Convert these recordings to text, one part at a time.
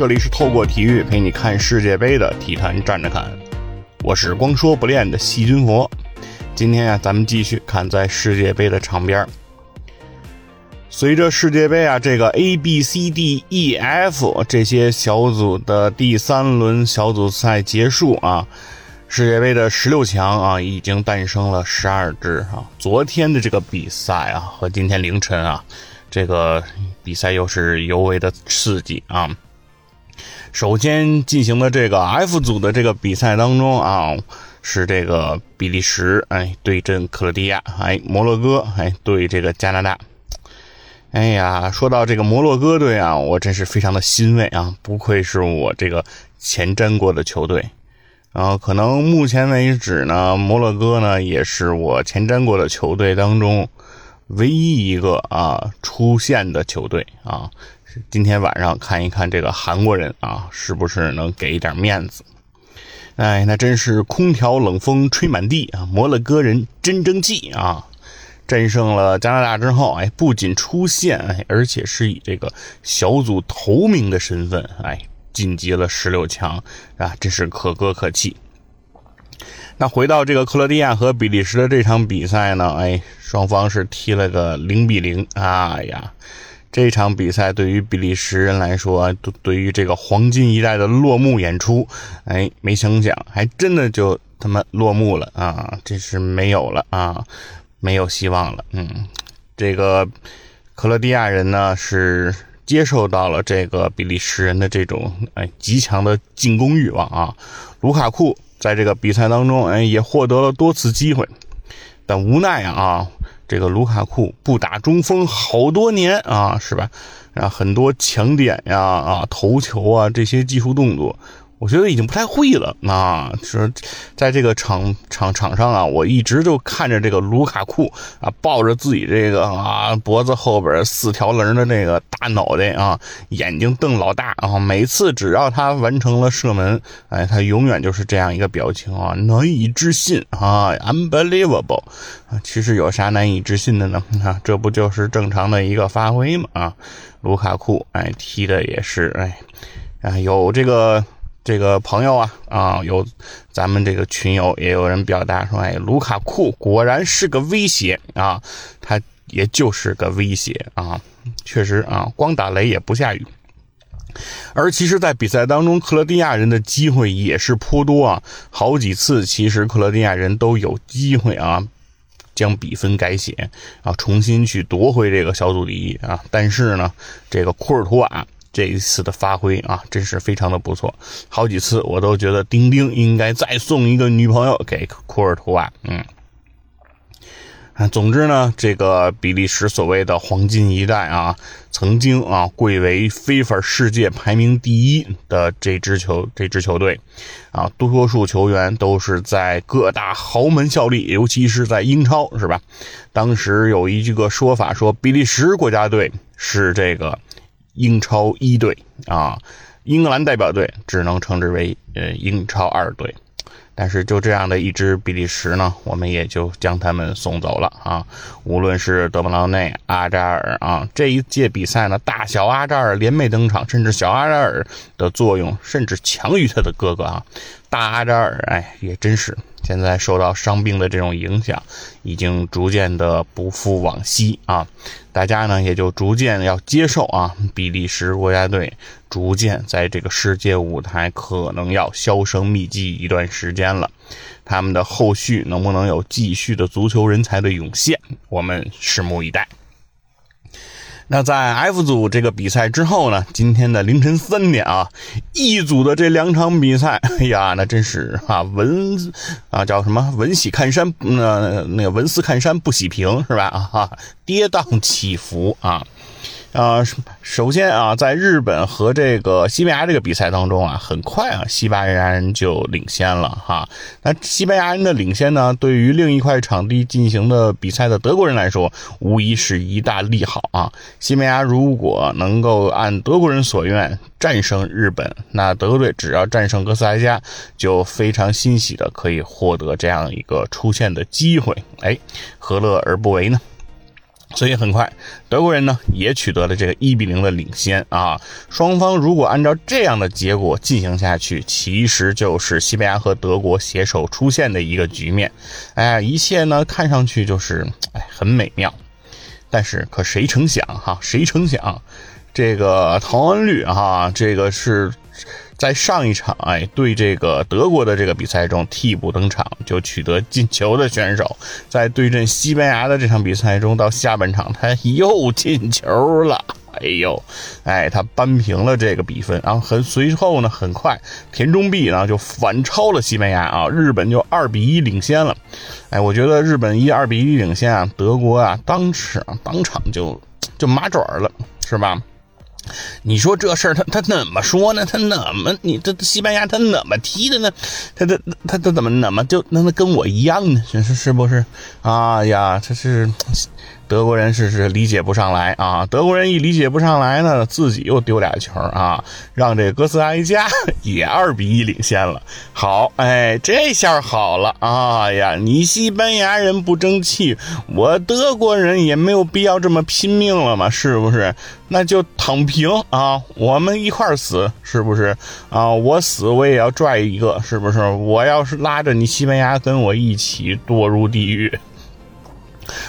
这里是透过体育陪你看世界杯的体坛站着看，我是光说不练的细菌佛。今天啊，咱们继续看在世界杯的场边。随着世界杯啊这个 A B C D E F 这些小组的第三轮小组赛结束啊，世界杯的十六强啊已经诞生了十二支啊。昨天的这个比赛啊和今天凌晨啊。这个比赛又是尤为的刺激啊！首先进行的这个 F 组的这个比赛当中啊，是这个比利时哎对阵克罗地亚，哎摩洛哥哎对这个加拿大。哎呀，说到这个摩洛哥队啊，我真是非常的欣慰啊！不愧是我这个前瞻过的球队。然后可能目前为止呢，摩洛哥呢也是我前瞻过的球队当中。唯一一个啊出现的球队啊，今天晚上看一看这个韩国人啊，是不是能给一点面子？哎，那真是空调冷风吹满地啊！摩洛哥人真争气啊！战胜了加拿大之后，哎，不仅出现，哎，而且是以这个小组头名的身份，哎，晋级了十六强啊，真是可歌可泣。那回到这个克罗地亚和比利时的这场比赛呢？哎，双方是踢了个零比零。哎呀，这场比赛对于比利时人来说，对于这个黄金一代的落幕演出，哎，没成想还真的就他妈落幕了啊！这是没有了啊，没有希望了。嗯，这个克罗地亚人呢是接受到了这个比利时人的这种哎极强的进攻欲望啊，卢卡库。在这个比赛当中，哎，也获得了多次机会，但无奈啊，这个卢卡库不打中锋好多年啊，是吧？啊，很多抢点呀，啊，头球啊，这些技术动作。我觉得已经不太会了啊！说，在这个场场场上啊，我一直就看着这个卢卡库啊，抱着自己这个啊脖子后边四条棱的那个大脑袋啊，眼睛瞪老大啊。每次只要他完成了射门，哎，他永远就是这样一个表情啊，难以置信啊，unbelievable 啊！其实有啥难以置信的呢？啊，这不就是正常的一个发挥吗？啊，卢卡库哎踢的也是哎啊有这个。这个朋友啊啊，有咱们这个群友也有人表达说，哎，卢卡库果然是个威胁啊，他也就是个威胁啊，确实啊，光打雷也不下雨。而其实，在比赛当中，克罗地亚人的机会也是颇多啊，好几次其实克罗地亚人都有机会啊，将比分改写啊，重新去夺回这个小组第一啊，但是呢，这个库尔图瓦。这一次的发挥啊，真是非常的不错。好几次我都觉得丁丁应该再送一个女朋友给库尔图瓦。嗯，啊，总之呢，这个比利时所谓的黄金一代啊，曾经啊贵为非法世界排名第一的这支球这支球队，啊，多数球员都是在各大豪门效力，尤其是在英超，是吧？当时有一个说法说，比利时国家队是这个。英超一队啊，英格兰代表队只能称之为呃英超二队，但是就这样的一支比利时呢，我们也就将他们送走了啊。无论是德布劳内、阿扎尔啊，这一届比赛呢，大小阿扎尔联袂登场，甚至小阿扎尔的作用甚至强于他的哥哥啊。大阿扎尔哎，也真是。现在受到伤病的这种影响，已经逐渐的不复往昔啊！大家呢也就逐渐要接受啊，比利时国家队逐渐在这个世界舞台可能要销声匿迹一段时间了。他们的后续能不能有继续的足球人才的涌现，我们拭目以待。那在 F 组这个比赛之后呢？今天的凌晨三点啊，E 组的这两场比赛，哎呀，那真是啊文啊叫什么文喜看山，那那个文思看山不喜平是吧？啊，跌宕起伏啊。啊，首先啊，在日本和这个西班牙这个比赛当中啊，很快啊，西班牙人就领先了哈。那西班牙人的领先呢，对于另一块场地进行的比赛的德国人来说，无疑是一大利好啊。西班牙如果能够按德国人所愿战胜日本，那德国队只要战胜哥斯达黎加，就非常欣喜的可以获得这样一个出线的机会。哎，何乐而不为呢？所以很快，德国人呢也取得了这个一比零的领先啊。双方如果按照这样的结果进行下去，其实就是西班牙和德国携手出现的一个局面。哎，一切呢看上去就是哎很美妙，但是可谁成想哈？谁成想这个陶恩律哈，这个是。在上一场，哎，对这个德国的这个比赛中替补登场就取得进球的选手，在对阵西班牙的这场比赛中，到下半场他又进球了，哎呦，哎，他扳平了这个比分，然后很随后呢，很快田中碧呢就反超了西班牙啊，日本就二比一领先了，哎，我觉得日本一二比一领先啊，德国啊当时当场就就麻爪了，是吧？你说这事儿他他怎么说呢？他怎么你这西班牙他怎么踢的呢？他他他他怎么怎么就那他跟我一样呢？是是是不是？哎呀，这是。德国人是是理解不上来啊！德国人一理解不上来呢，自己又丢俩球啊，让这哥斯达黎加 也二比一领先了。好，哎，这下好了啊呀！你西班牙人不争气，我德国人也没有必要这么拼命了嘛，是不是？那就躺平啊，我们一块儿死，是不是啊？我死我也要拽一个，是不是？我要是拉着你西班牙跟我一起堕入地狱。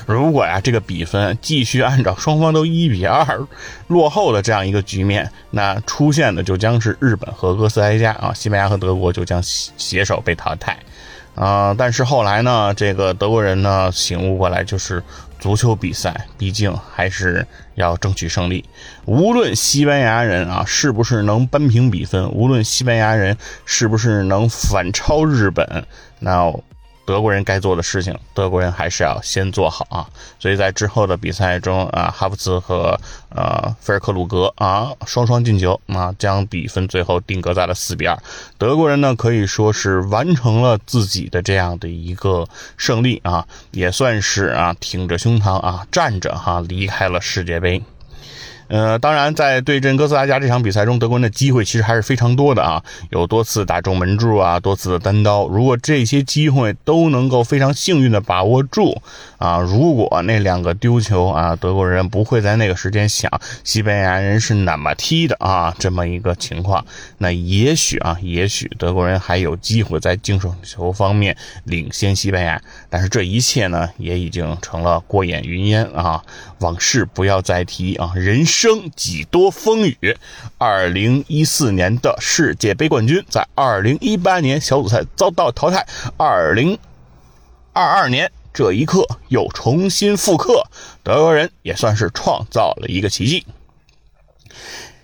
如果呀，这个比分继续按照双方都一比二落后的这样一个局面，那出现的就将是日本和哥斯达黎加啊，西班牙和德国就将携手被淘汰啊。但是后来呢，这个德国人呢醒悟过来，就是足球比赛毕竟还是要争取胜利。无论西班牙人啊是不是能扳平比分，无论西班牙人是不是能反超日本，那。德国人该做的事情，德国人还是要先做好啊！所以在之后的比赛中啊，哈弗茨和呃菲尔克鲁格啊双双进球啊，将比分最后定格在了四比二。德国人呢可以说是完成了自己的这样的一个胜利啊，也算是啊挺着胸膛啊站着哈离开了世界杯。呃，当然，在对阵哥斯达加这场比赛中，德国人的机会其实还是非常多的啊，有多次打中门柱啊，多次的单刀。如果这些机会都能够非常幸运的把握住啊，如果那两个丢球啊，德国人不会在那个时间想西班牙人是怎么踢的啊，这么一个情况，那也许啊，也许德国人还有机会在净胜球方面领先西班牙。但是这一切呢，也已经成了过眼云烟啊，往事不要再提啊，人生。几多风雨？二零一四年的世界杯冠军在二零一八年小组赛遭到淘汰，二零二二年这一刻又重新复刻，德国人也算是创造了一个奇迹。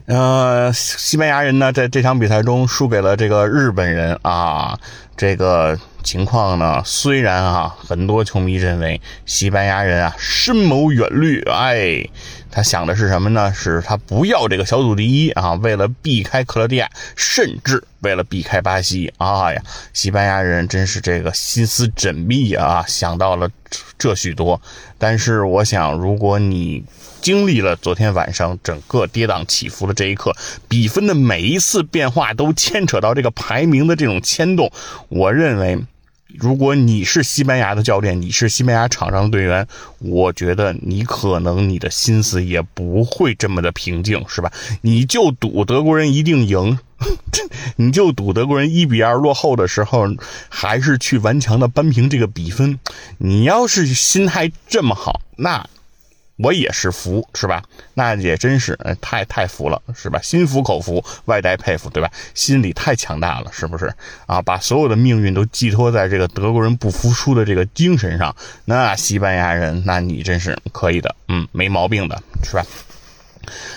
呃，西班牙人呢，在这场比赛中输给了这个日本人啊，这个。情况呢？虽然啊，很多球迷认为西班牙人啊深谋远虑，哎，他想的是什么呢？是他不要这个小组第一啊，为了避开克罗地亚，甚至为了避开巴西。啊呀，西班牙人真是这个心思缜密啊，想到了这许多。但是我想，如果你经历了昨天晚上整个跌宕起伏的这一刻，比分的每一次变化都牵扯到这个排名的这种牵动，我认为。如果你是西班牙的教练，你是西班牙场上的队员，我觉得你可能你的心思也不会这么的平静，是吧？你就赌德国人一定赢，你就赌德国人一比二落后的时候，还是去顽强的扳平这个比分。你要是心态这么好，那。我也是服，是吧？那也真是，太太服了，是吧？心服口服，外带佩服，对吧？心里太强大了，是不是？啊，把所有的命运都寄托在这个德国人不服输的这个精神上，那西班牙人，那你真是可以的，嗯，没毛病的，是吧？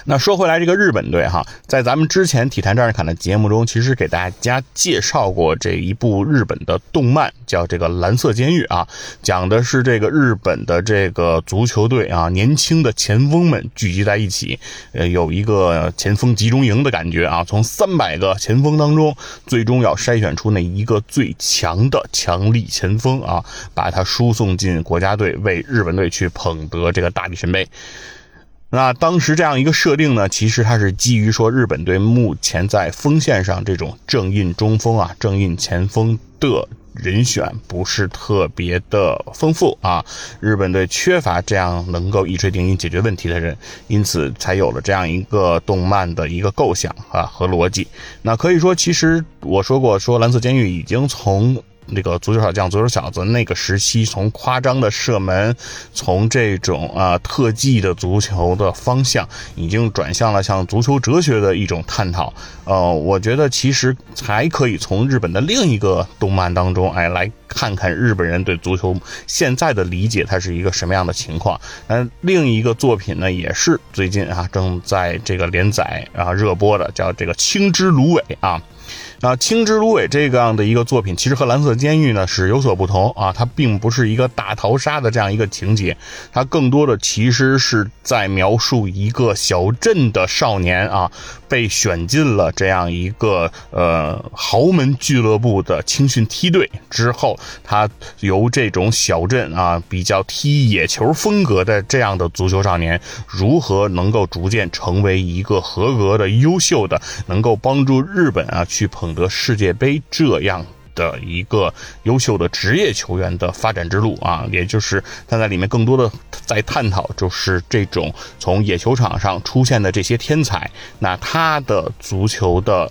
那说回来，这个日本队哈，在咱们之前体坛战士侃的节目中，其实给大家介绍过这一部日本的动漫，叫这个《蓝色监狱》啊，讲的是这个日本的这个足球队啊，年轻的前锋们聚集在一起，呃，有一个前锋集中营的感觉啊，从三百个前锋当中，最终要筛选出那一个最强的强力前锋啊，把他输送进国家队，为日本队去捧得这个大力神杯。那当时这样一个设定呢，其实它是基于说日本队目前在锋线上这种正印中锋啊、正印前锋的人选不是特别的丰富啊，日本队缺乏这样能够一锤定音解决问题的人，因此才有了这样一个动漫的一个构想啊和逻辑。那可以说，其实我说过，说蓝色监狱已经从。那个足球小将、足球小子那个时期，从夸张的射门，从这种啊特技的足球的方向，已经转向了像足球哲学的一种探讨。呃，我觉得其实还可以从日本的另一个动漫当中，哎，来看看日本人对足球现在的理解，它是一个什么样的情况。那另一个作品呢，也是最近啊正在这个连载啊热播的，叫这个《青之芦苇》啊。啊《青之芦苇》这样的一个作品，其实和《蓝色监狱》呢是有所不同啊，它并不是一个大逃杀的这样一个情节，它更多的其实是在描述一个小镇的少年啊，被选进了这样一个呃豪门俱乐部的青训梯队之后，他由这种小镇啊比较踢野球风格的这样的足球少年，如何能够逐渐成为一个合格的、优秀的，能够帮助日本啊去捧。得世界杯这样的一个优秀的职业球员的发展之路啊，也就是他在里面更多的在探讨，就是这种从野球场上出现的这些天才，那他的足球的。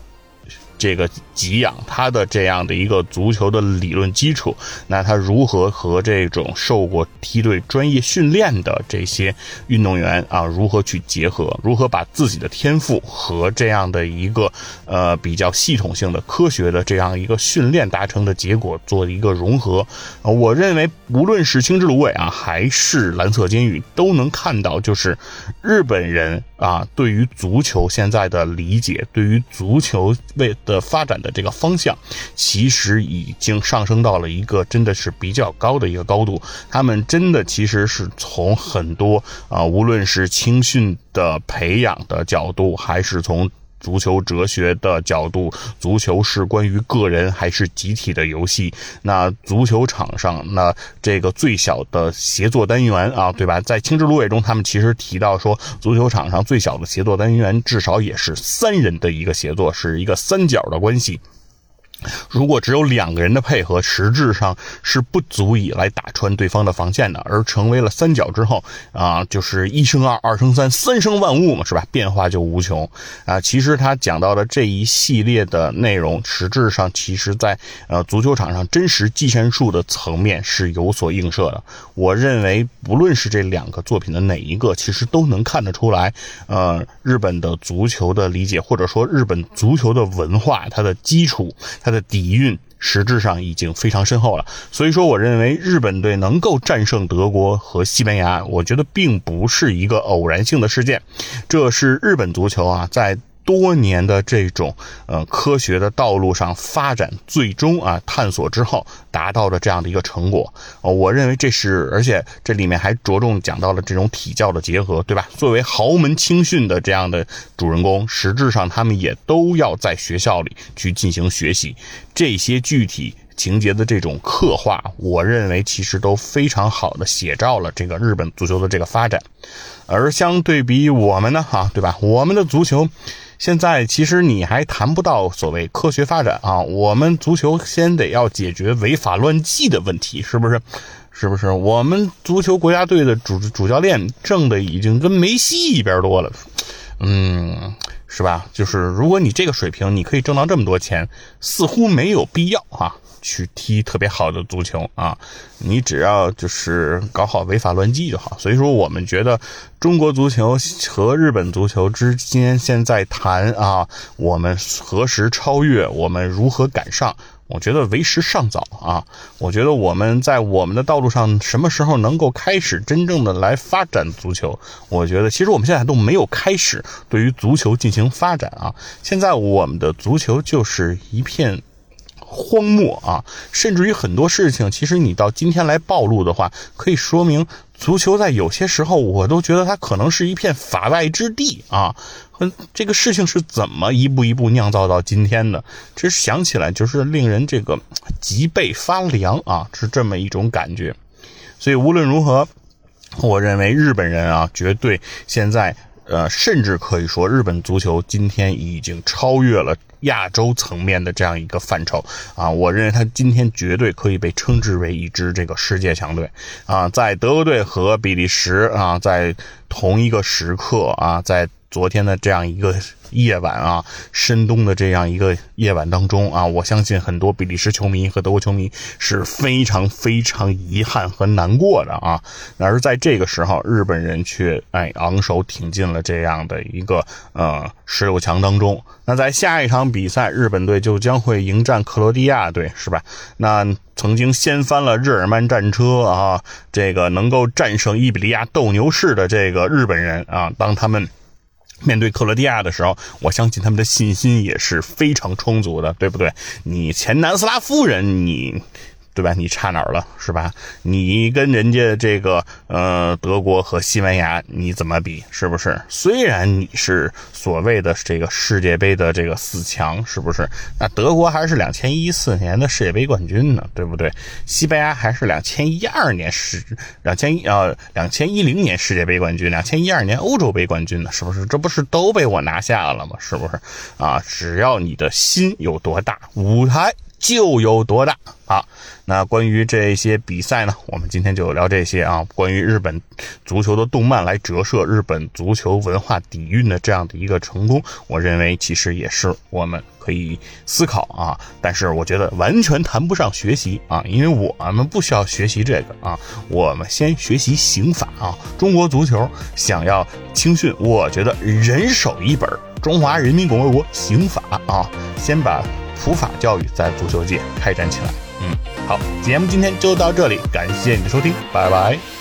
这个给养他的这样的一个足球的理论基础，那他如何和这种受过梯队专业训练的这些运动员啊，如何去结合？如何把自己的天赋和这样的一个呃比较系统性的科学的这样一个训练达成的结果做一个融合？我认为，无论是青之芦苇啊，还是蓝色监狱，都能看到，就是日本人啊对于足球现在的理解，对于足球为。的发展的这个方向，其实已经上升到了一个真的是比较高的一个高度。他们真的其实是从很多啊，无论是青训的培养的角度，还是从。足球哲学的角度，足球是关于个人还是集体的游戏？那足球场上，那这个最小的协作单元啊，对吧？在青之芦苇中，他们其实提到说，足球场上最小的协作单元至少也是三人的一个协作，是一个三角的关系。如果只有两个人的配合，实质上是不足以来打穿对方的防线的。而成为了三角之后，啊，就是一生二，二生三，三生万物嘛，是吧？变化就无穷啊。其实他讲到的这一系列的内容，实质上其实在呃足球场上真实计算术的层面是有所映射的。我认为，不论是这两个作品的哪一个，其实都能看得出来，呃，日本的足球的理解，或者说日本足球的文化，它的基础。的底蕴实质上已经非常深厚了，所以说，我认为日本队能够战胜德国和西班牙，我觉得并不是一个偶然性的事件，这是日本足球啊在。多年的这种呃科学的道路上发展，最终啊探索之后达到的这样的一个成果，呃，我认为这是，而且这里面还着重讲到了这种体教的结合，对吧？作为豪门青训的这样的主人公，实质上他们也都要在学校里去进行学习，这些具体情节的这种刻画，我认为其实都非常好的写照了这个日本足球的这个发展，而相对比我们呢，哈，对吧？我们的足球。现在其实你还谈不到所谓科学发展啊，我们足球先得要解决违法乱纪的问题，是不是？是不是？我们足球国家队的主主教练挣的已经跟梅西一边多了，嗯，是吧？就是如果你这个水平，你可以挣到这么多钱，似乎没有必要啊。去踢特别好的足球啊！你只要就是搞好违法乱纪就好。所以说，我们觉得中国足球和日本足球之间现在谈啊，我们何时超越，我们如何赶上？我觉得为时尚早啊！我觉得我们在我们的道路上什么时候能够开始真正的来发展足球？我觉得其实我们现在都没有开始对于足球进行发展啊！现在我们的足球就是一片。荒漠啊，甚至于很多事情，其实你到今天来暴露的话，可以说明足球在有些时候，我都觉得它可能是一片法外之地啊。这个事情是怎么一步一步酿造到今天的？这想起来就是令人这个脊背发凉啊，是这么一种感觉。所以无论如何，我认为日本人啊，绝对现在呃，甚至可以说日本足球今天已经超越了。亚洲层面的这样一个范畴。啊，我认为他今天绝对可以被称之为一支这个世界强队。啊，在德国队和比利时啊在同一个时刻啊，在昨天的这样一个。夜晚啊，深冬的这样一个夜晚当中啊，我相信很多比利时球迷和德国球迷是非常非常遗憾和难过的啊。而在这个时候，日本人却哎昂首挺进了这样的一个呃十六强当中。那在下一场比赛，日本队就将会迎战克罗地亚队，是吧？那曾经掀翻了日耳曼战车啊，这个能够战胜伊比利亚斗牛士的这个日本人啊，当他们。面对克罗地亚的时候，我相信他们的信心也是非常充足的，对不对？你前南斯拉夫人，你。对吧？你差哪儿了，是吧？你跟人家这个呃德国和西班牙你怎么比？是不是？虽然你是所谓的这个世界杯的这个四强，是不是？那德国还是两千一四年的世界杯冠军呢，对不对？西班牙还是两千一二年世两千一呃两千一零年世界杯冠军，两千一二年欧洲杯冠军呢，是不是？这不是都被我拿下了吗？是不是？啊，只要你的心有多大，舞台。就有多大啊？那关于这些比赛呢？我们今天就聊这些啊。关于日本足球的动漫来折射日本足球文化底蕴的这样的一个成功，我认为其实也是我们可以思考啊。但是我觉得完全谈不上学习啊，因为我们不需要学习这个啊。我们先学习刑法啊。中国足球想要青训，我觉得人手一本《中华人民共和国刑法》啊，先把。普法教育在足球界开展起来。嗯，好，节目今天就到这里，感谢你的收听，拜拜。